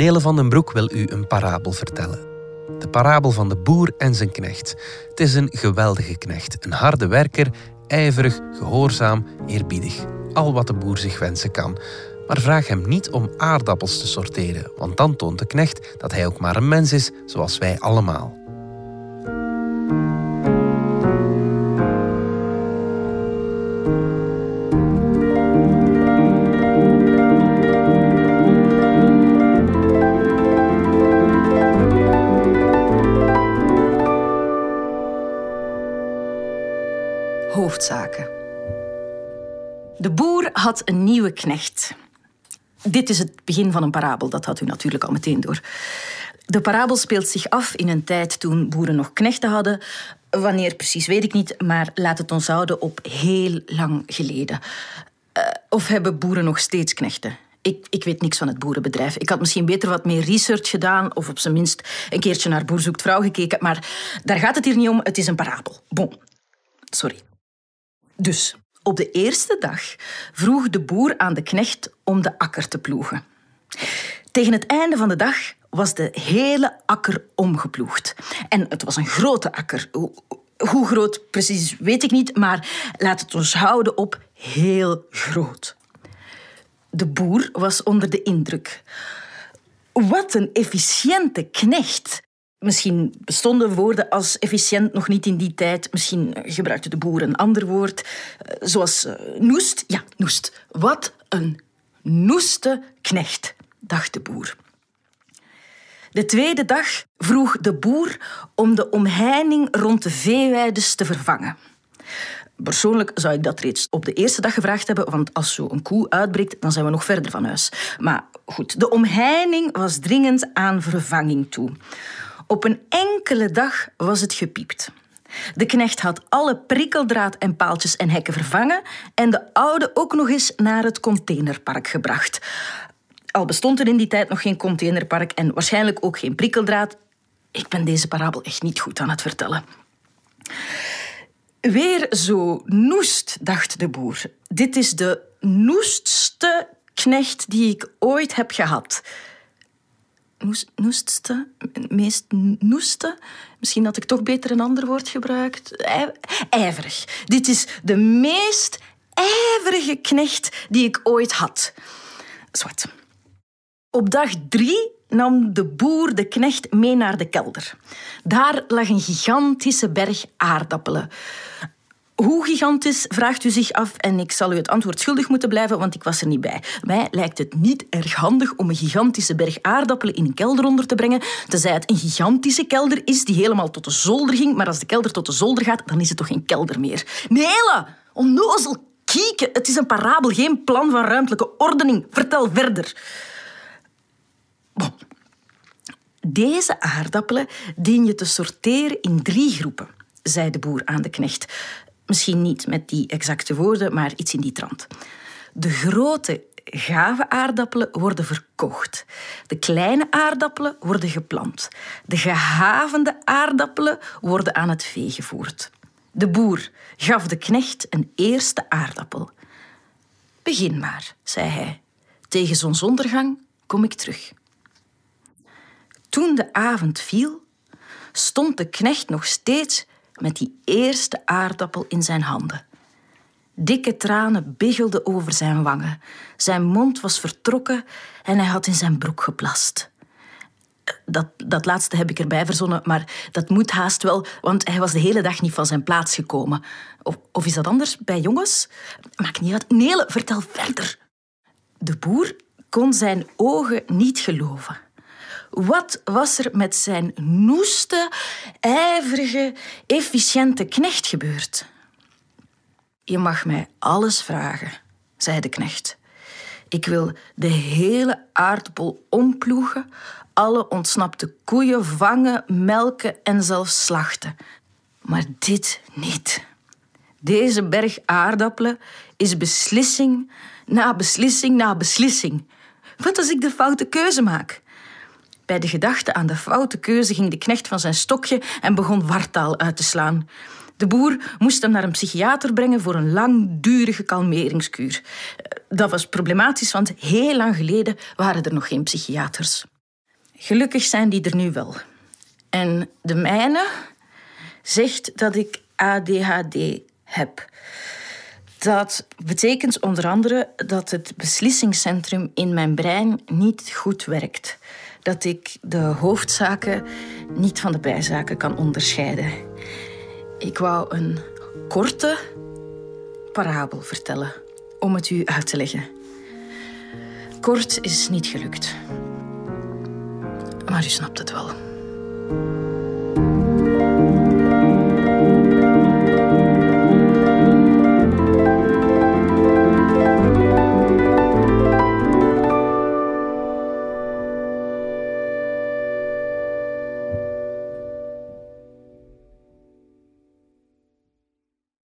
Nele van den Broek wil u een parabel vertellen. De parabel van de boer en zijn knecht. Het is een geweldige knecht, een harde werker, ijverig, gehoorzaam, eerbiedig. Al wat de boer zich wensen kan. Maar vraag hem niet om aardappels te sorteren, want dan toont de knecht dat hij ook maar een mens is, zoals wij allemaal. Hoofdzaken. De boer had een nieuwe knecht. Dit is het begin van een parabel, dat had u natuurlijk al meteen door. De parabel speelt zich af in een tijd toen boeren nog knechten hadden. Wanneer precies weet ik niet, maar laat het ons houden op heel lang geleden. Uh, of hebben boeren nog steeds knechten? Ik, ik, weet niks van het boerenbedrijf. Ik had misschien beter wat meer research gedaan of op zijn minst een keertje naar Boer zoekt vrouw gekeken. Maar daar gaat het hier niet om. Het is een parabel. Bon, sorry. Dus op de eerste dag vroeg de boer aan de knecht om de akker te ploegen. Tegen het einde van de dag was de hele akker omgeploegd. En het was een grote akker. Hoe groot precies weet ik niet, maar laat het ons houden op heel groot. De boer was onder de indruk. Wat een efficiënte knecht! Misschien bestonden woorden als efficiënt nog niet in die tijd. Misschien gebruikte de boer een ander woord, eh, zoals uh, noest. Ja, noest. Wat een noeste knecht, dacht de boer. De tweede dag vroeg de boer om de omheining rond de veeweides te vervangen. Persoonlijk zou ik dat reeds op de eerste dag gevraagd hebben, want als zo een koe uitbreekt, dan zijn we nog verder van huis. Maar goed, de omheining was dringend aan vervanging toe. Op een enkele dag was het gepiept. De knecht had alle prikkeldraad en paaltjes en hekken vervangen en de oude ook nog eens naar het containerpark gebracht. Al bestond er in die tijd nog geen containerpark en waarschijnlijk ook geen prikkeldraad. Ik ben deze parabel echt niet goed aan het vertellen. Weer zo noest, dacht de boer. Dit is de noestste knecht die ik ooit heb gehad noestste, meest noeste. Misschien had ik toch beter een ander woord gebruikt. ijverig. Dit is de meest ijverige knecht die ik ooit had. Zwart. Op dag drie nam de boer de knecht mee naar de kelder. Daar lag een gigantische berg aardappelen. Hoe gigantisch, vraagt u zich af en ik zal u het antwoord schuldig moeten blijven, want ik was er niet bij. Mij lijkt het niet erg handig om een gigantische berg aardappelen in een kelder onder te brengen, tenzij het een gigantische kelder is die helemaal tot de zolder ging, maar als de kelder tot de zolder gaat, dan is het toch geen kelder meer. Nee, onnozel kieken. Het is een parabel, geen plan van ruimtelijke ordening. Vertel verder. Deze aardappelen dien je te sorteren in drie groepen, zei de boer aan de knecht. Misschien niet met die exacte woorden, maar iets in die trant. De grote gave aardappelen worden verkocht. De kleine aardappelen worden geplant. De gehavende aardappelen worden aan het vee gevoerd. De boer gaf de knecht een eerste aardappel. Begin maar, zei hij. Tegen zonsondergang kom ik terug. Toen de avond viel, stond de knecht nog steeds met die eerste aardappel in zijn handen. Dikke tranen biggelden over zijn wangen. Zijn mond was vertrokken en hij had in zijn broek geplast. Dat, dat laatste heb ik erbij verzonnen, maar dat moet haast wel, want hij was de hele dag niet van zijn plaats gekomen. Of, of is dat anders bij jongens? Maakt niet uit. Nele, vertel verder. De boer kon zijn ogen niet geloven. Wat was er met zijn noeste, ijverige, efficiënte knecht gebeurd? Je mag mij alles vragen, zei de knecht. Ik wil de hele aardappel omploegen, alle ontsnapte koeien vangen, melken en zelfs slachten. Maar dit niet. Deze berg aardappelen is beslissing na beslissing na beslissing. Wat als ik de foute keuze maak? Bij de gedachte aan de foute keuze ging de knecht van zijn stokje en begon wartaal uit te slaan. De boer moest hem naar een psychiater brengen voor een langdurige kalmeringskuur. Dat was problematisch, want heel lang geleden waren er nog geen psychiaters. Gelukkig zijn die er nu wel. En de mijne zegt dat ik ADHD heb. Dat betekent onder andere dat het beslissingscentrum in mijn brein niet goed werkt. Dat ik de hoofdzaken niet van de bijzaken kan onderscheiden. Ik wou een korte parabel vertellen om het u uit te leggen. Kort is niet gelukt. Maar u snapt het wel.